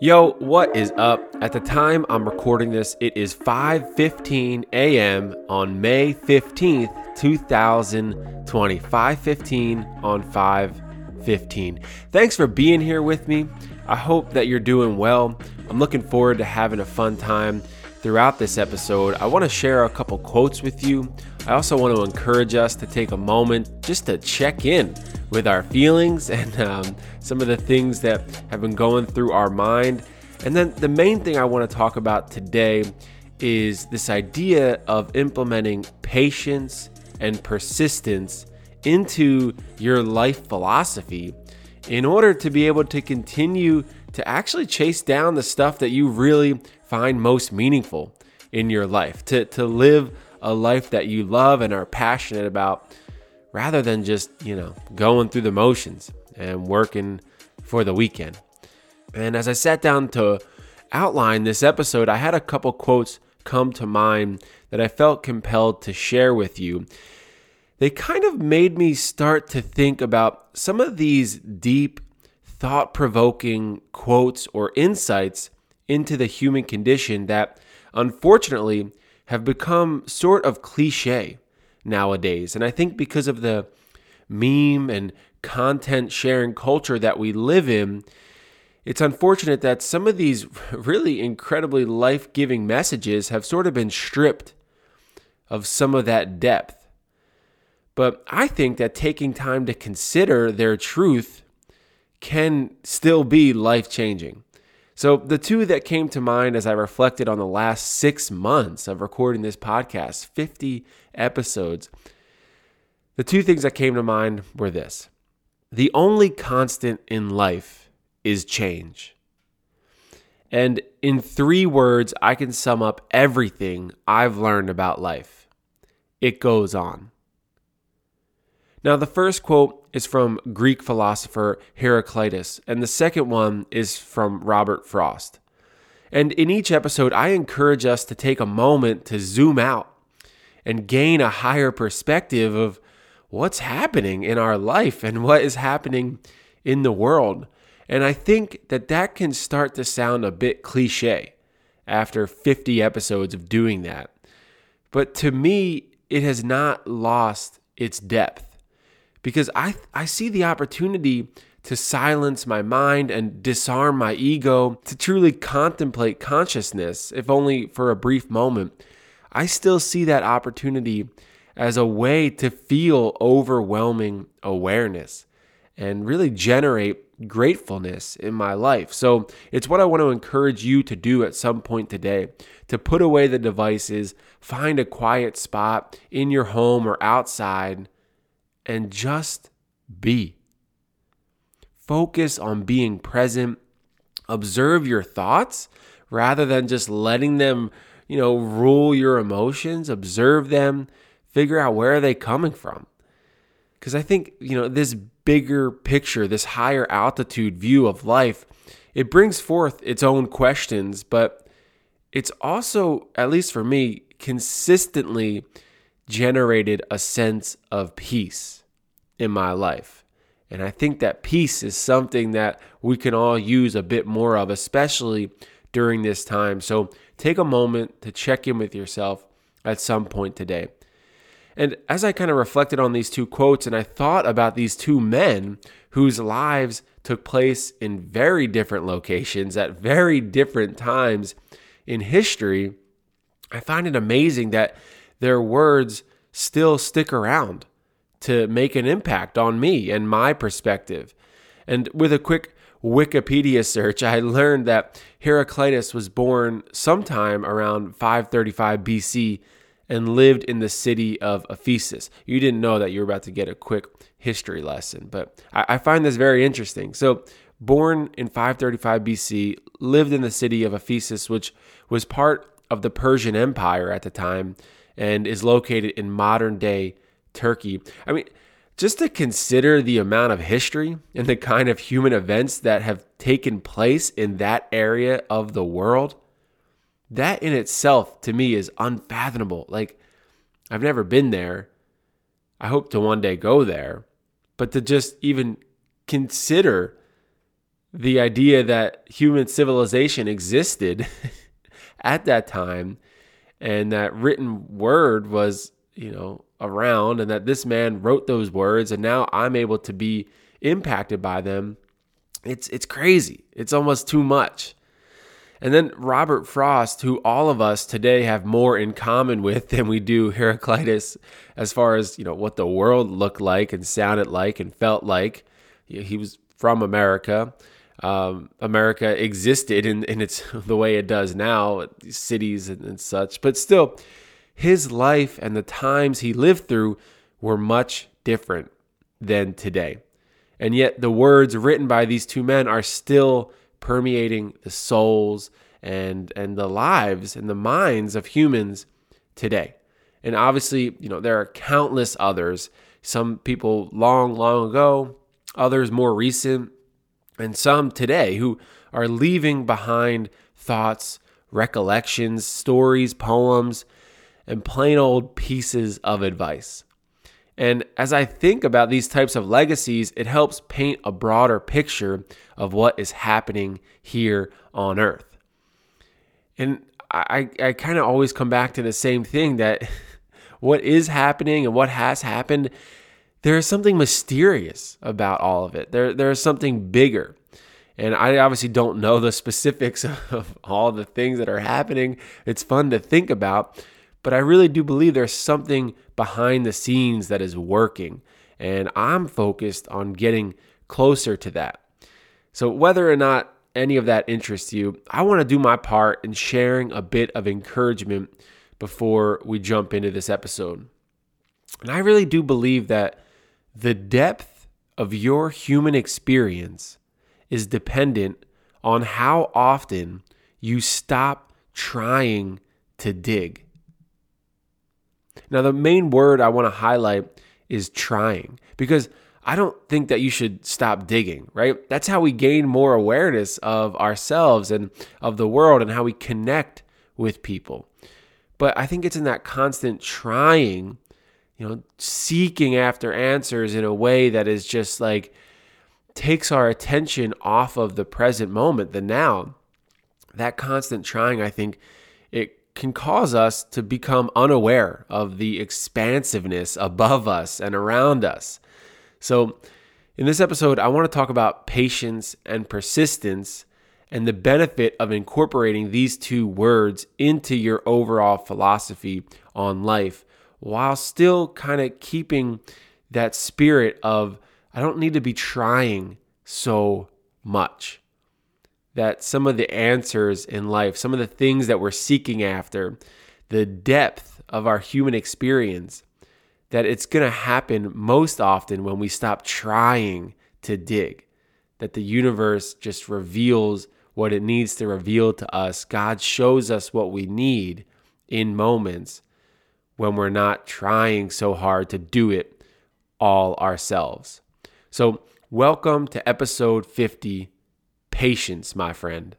Yo, what is up? At the time I'm recording this, it is 5:15 a.m. on May 15th, 2020. 5:15 on 5:15. Thanks for being here with me. I hope that you're doing well. I'm looking forward to having a fun time throughout this episode. I want to share a couple quotes with you. I also want to encourage us to take a moment just to check in with our feelings and um, some of the things that have been going through our mind. And then the main thing I want to talk about today is this idea of implementing patience and persistence into your life philosophy in order to be able to continue to actually chase down the stuff that you really find most meaningful in your life, to, to live a life that you love and are passionate about rather than just, you know, going through the motions and working for the weekend. And as I sat down to outline this episode, I had a couple quotes come to mind that I felt compelled to share with you. They kind of made me start to think about some of these deep, thought provoking quotes or insights into the human condition that unfortunately have become sort of cliche nowadays. And I think because of the meme and content sharing culture that we live in, it's unfortunate that some of these really incredibly life giving messages have sort of been stripped of some of that depth. But I think that taking time to consider their truth can still be life changing. So, the two that came to mind as I reflected on the last six months of recording this podcast 50 episodes the two things that came to mind were this the only constant in life is change. And in three words, I can sum up everything I've learned about life it goes on. Now, the first quote is from Greek philosopher Heraclitus, and the second one is from Robert Frost. And in each episode, I encourage us to take a moment to zoom out and gain a higher perspective of what's happening in our life and what is happening in the world. And I think that that can start to sound a bit cliche after 50 episodes of doing that. But to me, it has not lost its depth because I I see the opportunity to silence my mind and disarm my ego to truly contemplate consciousness if only for a brief moment. I still see that opportunity as a way to feel overwhelming awareness and really generate gratefulness in my life. So it's what I want to encourage you to do at some point today to put away the devices, find a quiet spot in your home or outside and just be. Focus on being present. Observe your thoughts rather than just letting them, you know, rule your emotions. Observe them, figure out where are they coming from. Cuz I think, you know, this bigger picture, this higher altitude view of life, it brings forth its own questions, but it's also, at least for me, consistently generated a sense of peace in my life. And I think that peace is something that we can all use a bit more of, especially during this time. So take a moment to check in with yourself at some point today. And as I kind of reflected on these two quotes and I thought about these two men whose lives took place in very different locations at very different times in history, I find it amazing that their words still stick around to make an impact on me and my perspective. And with a quick Wikipedia search, I learned that Heraclitus was born sometime around 535 BC and lived in the city of Ephesus. You didn't know that you were about to get a quick history lesson, but I, find this very interesting. So, born in 535 BC, lived in the city of Ephesus, which was part of the Persian Empire at the time and is located in modern day Turkey. I mean, just to consider the amount of history and the kind of human events that have taken place in that area of the world, that in itself to me is unfathomable. Like, I've never been there. I hope to one day go there, but to just even consider the idea that human civilization existed at that time and that written word was, you know, around and that this man wrote those words and now I'm able to be impacted by them. It's it's crazy. It's almost too much. And then Robert Frost, who all of us today have more in common with than we do Heraclitus as far as, you know, what the world looked like and sounded like and felt like. He was from America um, America existed in, in its the way it does now, cities and, and such. But still, his life and the times he lived through were much different than today. And yet, the words written by these two men are still permeating the souls and and the lives and the minds of humans today. And obviously, you know, there are countless others. Some people long, long ago, others more recent, and some today who are leaving behind thoughts, recollections, stories, poems, and plain old pieces of advice. And as I think about these types of legacies, it helps paint a broader picture of what is happening here on earth. And I, I kind of always come back to the same thing that what is happening and what has happened there is something mysterious about all of it. There, there is something bigger. And I obviously don't know the specifics of all the things that are happening. It's fun to think about, but I really do believe there's something behind the scenes that is working. And I'm focused on getting closer to that. So, whether or not any of that interests you, I want to do my part in sharing a bit of encouragement before we jump into this episode. And I really do believe that the depth of your human experience is dependent on how often you stop trying to dig. Now, the main word I want to highlight is trying because I don't think that you should stop digging, right? That's how we gain more awareness of ourselves and of the world and how we connect with people. But I think it's in that constant trying you know, seeking after answers in a way that is just like takes our attention off of the present moment, the now. That constant trying, I think, can cause us to become unaware of the expansiveness above us and around us. So, in this episode, I want to talk about patience and persistence and the benefit of incorporating these two words into your overall philosophy on life while still kind of keeping that spirit of, I don't need to be trying so much. That some of the answers in life, some of the things that we're seeking after, the depth of our human experience, that it's going to happen most often when we stop trying to dig. That the universe just reveals what it needs to reveal to us. God shows us what we need in moments when we're not trying so hard to do it all ourselves. So, welcome to episode 50 Patience, my friend.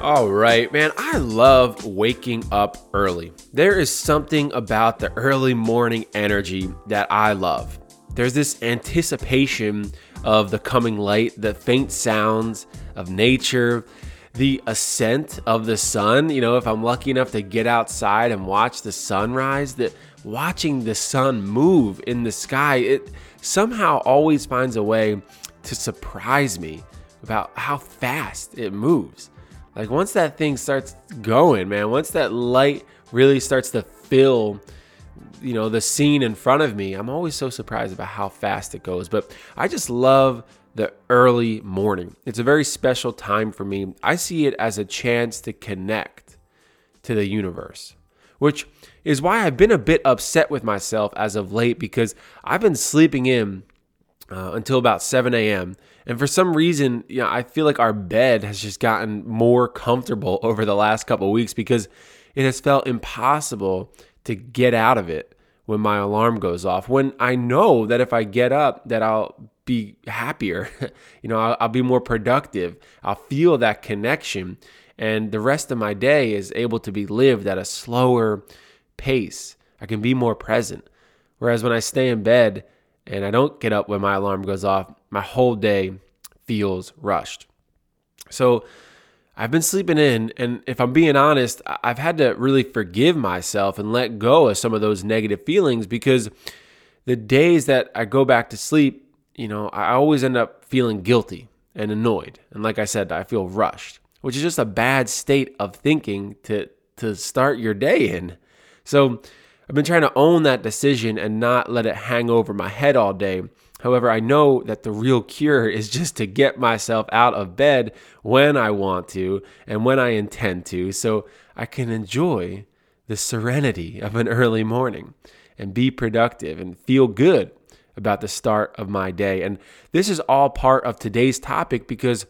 All right, man, I love waking up early. There is something about the early morning energy that I love. There's this anticipation of the coming light, the faint sounds of nature, the ascent of the sun. You know, if I'm lucky enough to get outside and watch the sunrise, that watching the sun move in the sky, it somehow always finds a way to surprise me about how fast it moves. Like once that thing starts going, man, once that light really starts to fill you know the scene in front of me, I'm always so surprised about how fast it goes. But I just love the early morning. It's a very special time for me. I see it as a chance to connect to the universe, which is why I've been a bit upset with myself as of late because I've been sleeping in uh, until about 7 a.m. And for some reason, you know, I feel like our bed has just gotten more comfortable over the last couple weeks because it has felt impossible to get out of it when my alarm goes off. When i know that if i get up that i'll be happier. You know I'll, I'll, be more productive. I'll feel that connection. And the rest of my day is able to be lived at a slower pace. I can be more present. Whereas when i stay in bed and i don't get up when my alarm goes off my whole day feels rushed so I've been sleeping in, and if I'm being honest, I've had to really forgive myself and let go of some of those negative feelings because the days that I go back to sleep, you know, I always end up feeling guilty and annoyed. And like I said, I feel rushed, which is just a bad state of thinking to to start your day in. So I've been trying to own that decision and not let it hang over my head all day However, I know that the real cure is just to get myself out of bed when I want to and when I intend to so I can enjoy the serenity of an early morning and be productive and feel good about the start of my day. And this is all part of today's topic because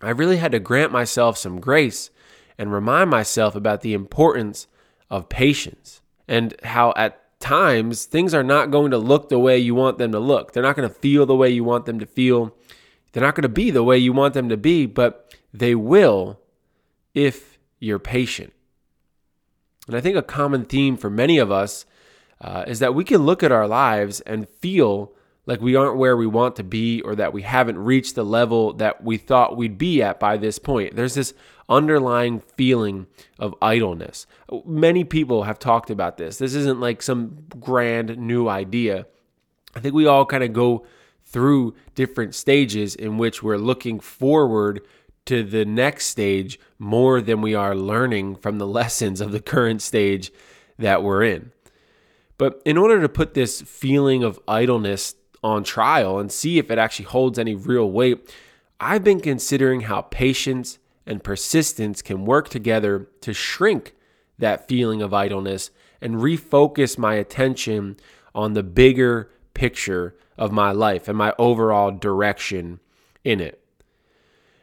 I really had to grant myself some grace and remind myself about the importance of patience and how at times things are not going to look the way you want them to look. They're not going to feel the way you want them to feel. They're not going to be the way you want them to be, but they will if you're patient. And I think a common theme for many of us uh, is that we can look at our lives and feel like we aren't where we want to be or that we haven't reached the level that we thought we'd be at by this point. There's this underlying feeling of idleness. Many people have talked about this. This isn't like some grand new idea. I think we all kind of go through different stages in which we're looking forward to the next stage more than we are learning from the lessons of the current stage that we're in. But in order to put this feeling of idleness on trial and see if it actually holds any real weight, I've been considering how patience and persistence can work together to shrink that feeling of idleness and refocus my attention on the bigger picture of my life and my overall direction in it.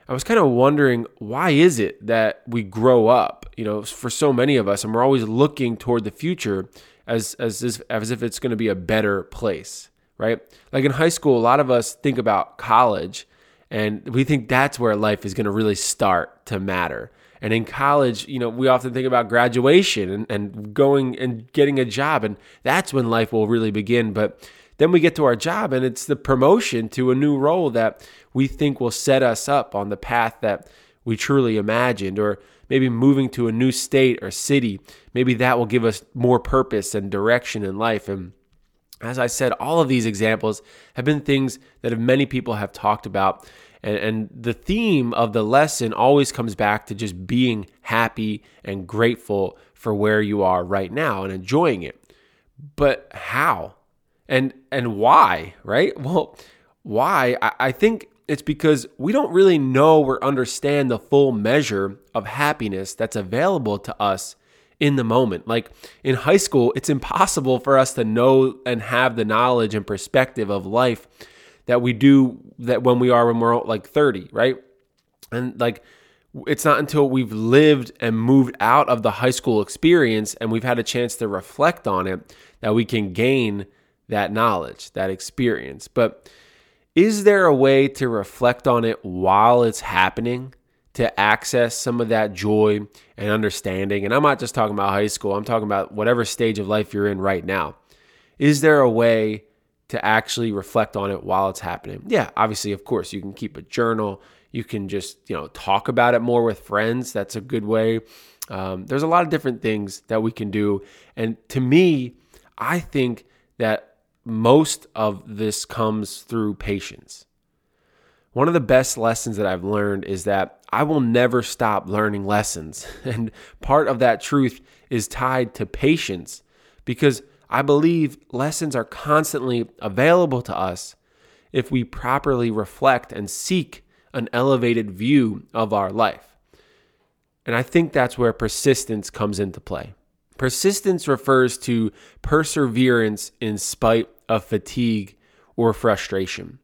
I was kind of wondering why is it that we grow up, you know, for so many of us and we're always looking toward the future as as as, as if it's going to be a better place right? Like in high school, a lot of us think about college and we think that's where life is going to really start to matter. And in college, you know, we often think about graduation and, and going and getting a job, and that's when life will really begin. But then we get to our job, and it's the promotion to a new role that we think will set us up on the path that we truly imagined, or maybe moving to a new state or city. Maybe that will give us more purpose and direction in life. And as I said, all of these examples have been things that many people have talked about. And, and, the theme of the lesson always comes back to just being happy and grateful for where you are right now and enjoying it. But how? And and why, right? Well, why? I, I think it's because we don't really know or understand the full measure of happiness that's available to us in the moment. Like in high school, it's impossible for us to know and have the knowledge and perspective of life that we do that when we are when we're like 30, right? And like it's not until we've lived and moved out of the high school experience and we've had a chance to reflect on it that we can gain that knowledge, that experience. But is there a way to reflect on it while it's happening? To access some of that joy and understanding. And I'm not just talking about high school, I'm talking about whatever stage of life you're in right now. Is there a way to actually reflect on it while it's happening? Yeah, obviously, of course, you can keep a journal. You can just, you know, talk about it more with friends. That's a good way. Um, there's a lot of different things that we can do. And to me, I think that most of this comes through patience. One of the best lessons that I've learned is that I will never stop learning lessons. And part of that truth is tied to patience because I believe lessons are constantly available to us if we properly reflect and seek an elevated view of our life. And I think that's where persistence comes into play. Persistence refers to perseverance in spite of fatigue or frustration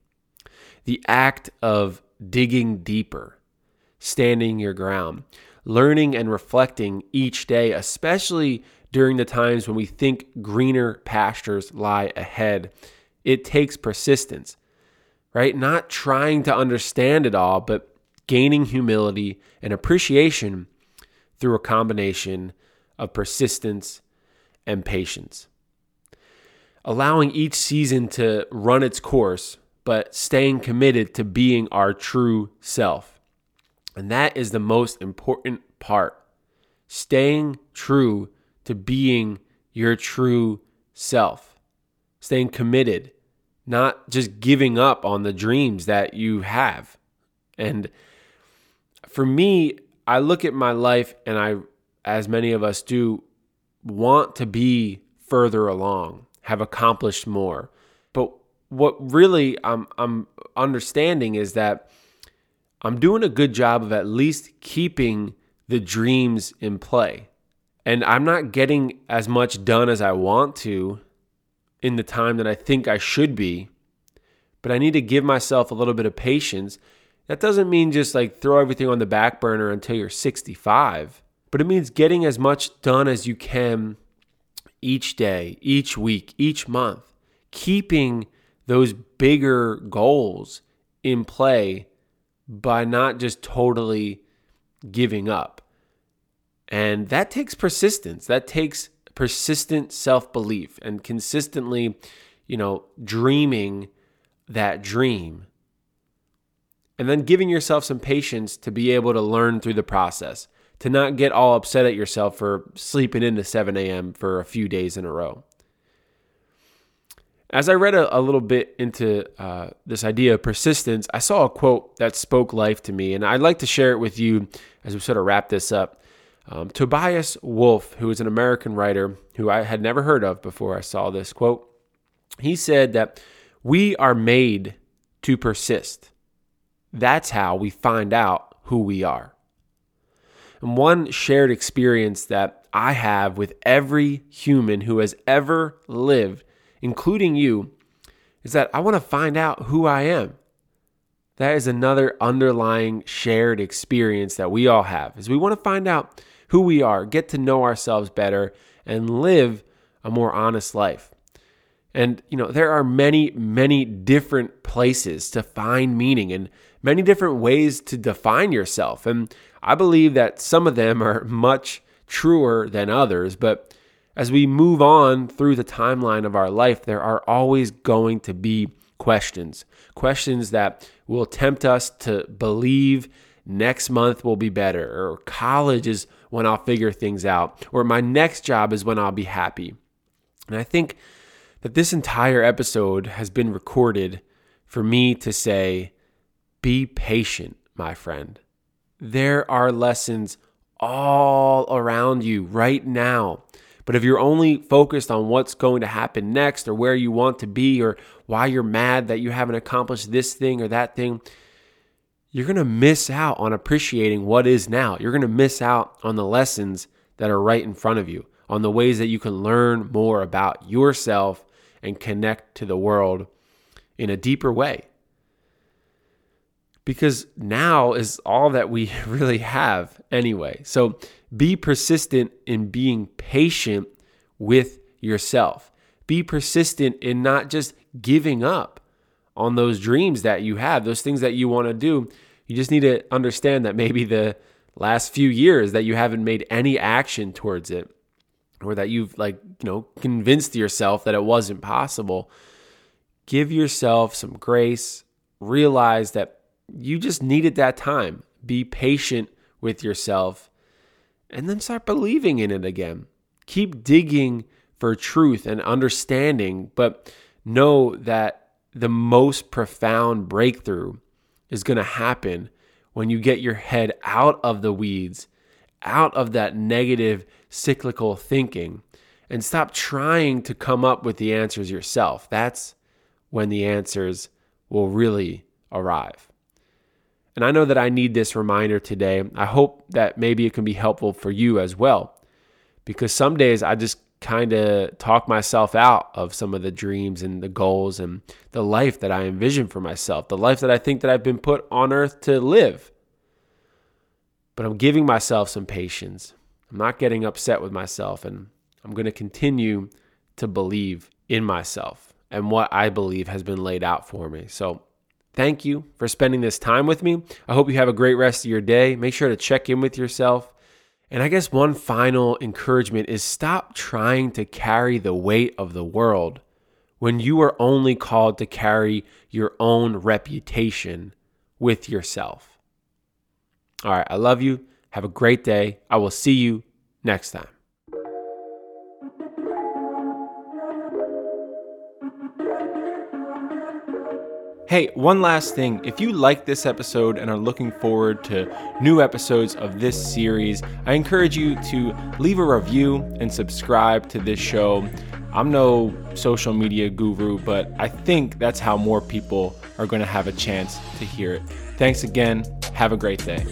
the act of digging deeper, standing your ground, learning and reflecting each day, especially during the times when we think greener pastures lie ahead. It takes persistence, right? Not trying to understand it all, but gaining humility and appreciation through a combination of persistence and patience. Allowing each season to run its course, but staying committed to being our true self. And that is the most important part. Staying true to being your true self. Staying committed, not just giving up on the dreams that you have. And for me, I look at my life and I, as many of us do, want to be further along, have accomplished more. What really I'm, I'm understanding is that I'm doing a good job of at least keeping the dreams in play. And I'm not getting as much done as I want to in the time that I think I should be. But I need to give myself a little bit of patience that doesn't mean just like throw everything on the back burner until you're 65, but it means getting as much done as you can each day, each week, each month, keeping those bigger goals in play by not just totally giving up. And that takes persistence. That takes persistent self belief and consistently, you know, dreaming that dream and then giving yourself some patience to be able to learn through the process, to not get all upset at yourself for sleeping into 7 a.m. for a few days in a row. As I read a, a little bit into uh, this idea of persistence, I saw a quote that spoke life to me, and I'd like to share it with you as we sort of wrap this up. Um, Tobias Wolff, who is an American writer who I had never heard of before I saw this quote, he said that we are made to persist. That's how we find out who we are. And one shared experience that I have with every human who has ever lived, including you, is that I want to find out who I am. That is another underlying shared experience that we all have. Is we want to find out who we are, get to know ourselves better and live a more honest life. And you know, there are many many different places to find meaning and many different ways to define yourself. And I believe that some of them are much truer than others. But as we move on through the timeline of our life, there are always going to be questions. Questions that will tempt us to believe next month will be better, or college is when I'll figure things out, or my next job is when I'll be happy. And I think that this entire episode has been recorded for me to say, be patient, my friend. There are lessons all around you right now. But if you're only focused on what's going to happen next or where you want to be or why you're mad that you haven't accomplished this thing or that thing, you're going to miss out on appreciating what is now. You're going to miss out on the lessons that are right in front of you, on the ways that you can learn more about yourself and connect to the world in a deeper way because now is all that we really have anyway. So be persistent in being patient with yourself. Be persistent in not just giving up on those dreams that you have, those things that you want to do. You just need to understand that maybe the last few years that you haven't made any action towards it or that you've like, you know, convinced yourself that it wasn't possible. Give yourself some grace. Realize that you just needed that time. Be patient with yourself and then start believing in it again. Keep digging for truth and understanding, but know that the most profound breakthrough is going to happen when you get your head out of the weeds, out of that negative cyclical thinking, and stop trying to come up with the answers yourself. That's when the answers will really arrive. And I know that I need this reminder today. I hope that maybe it can be helpful for you as well. Because some days I just kind of talk myself out of some of the dreams and the goals and the life that I envision for myself, the life that I think that I've been put on earth to live. But I'm giving myself some patience. I'm not getting upset with myself and I'm going to continue to believe in myself and what I believe has been laid out for me. So, thank you for spending this time with me. I hope you have a great rest of your day. Make sure to check in with yourself. And I guess one final encouragement is stop trying to carry the weight of the world when you are only called to carry your own reputation with yourself. All right, I love you. Have a great day. I will see you next time. Hey, one last thing. If you like this episode and are looking forward to new episodes of this series, I encourage you to leave a review and subscribe to this show. I'm no social media guru, but I think that's how more people are going to have a chance to hear it. Thanks again. Have a great day.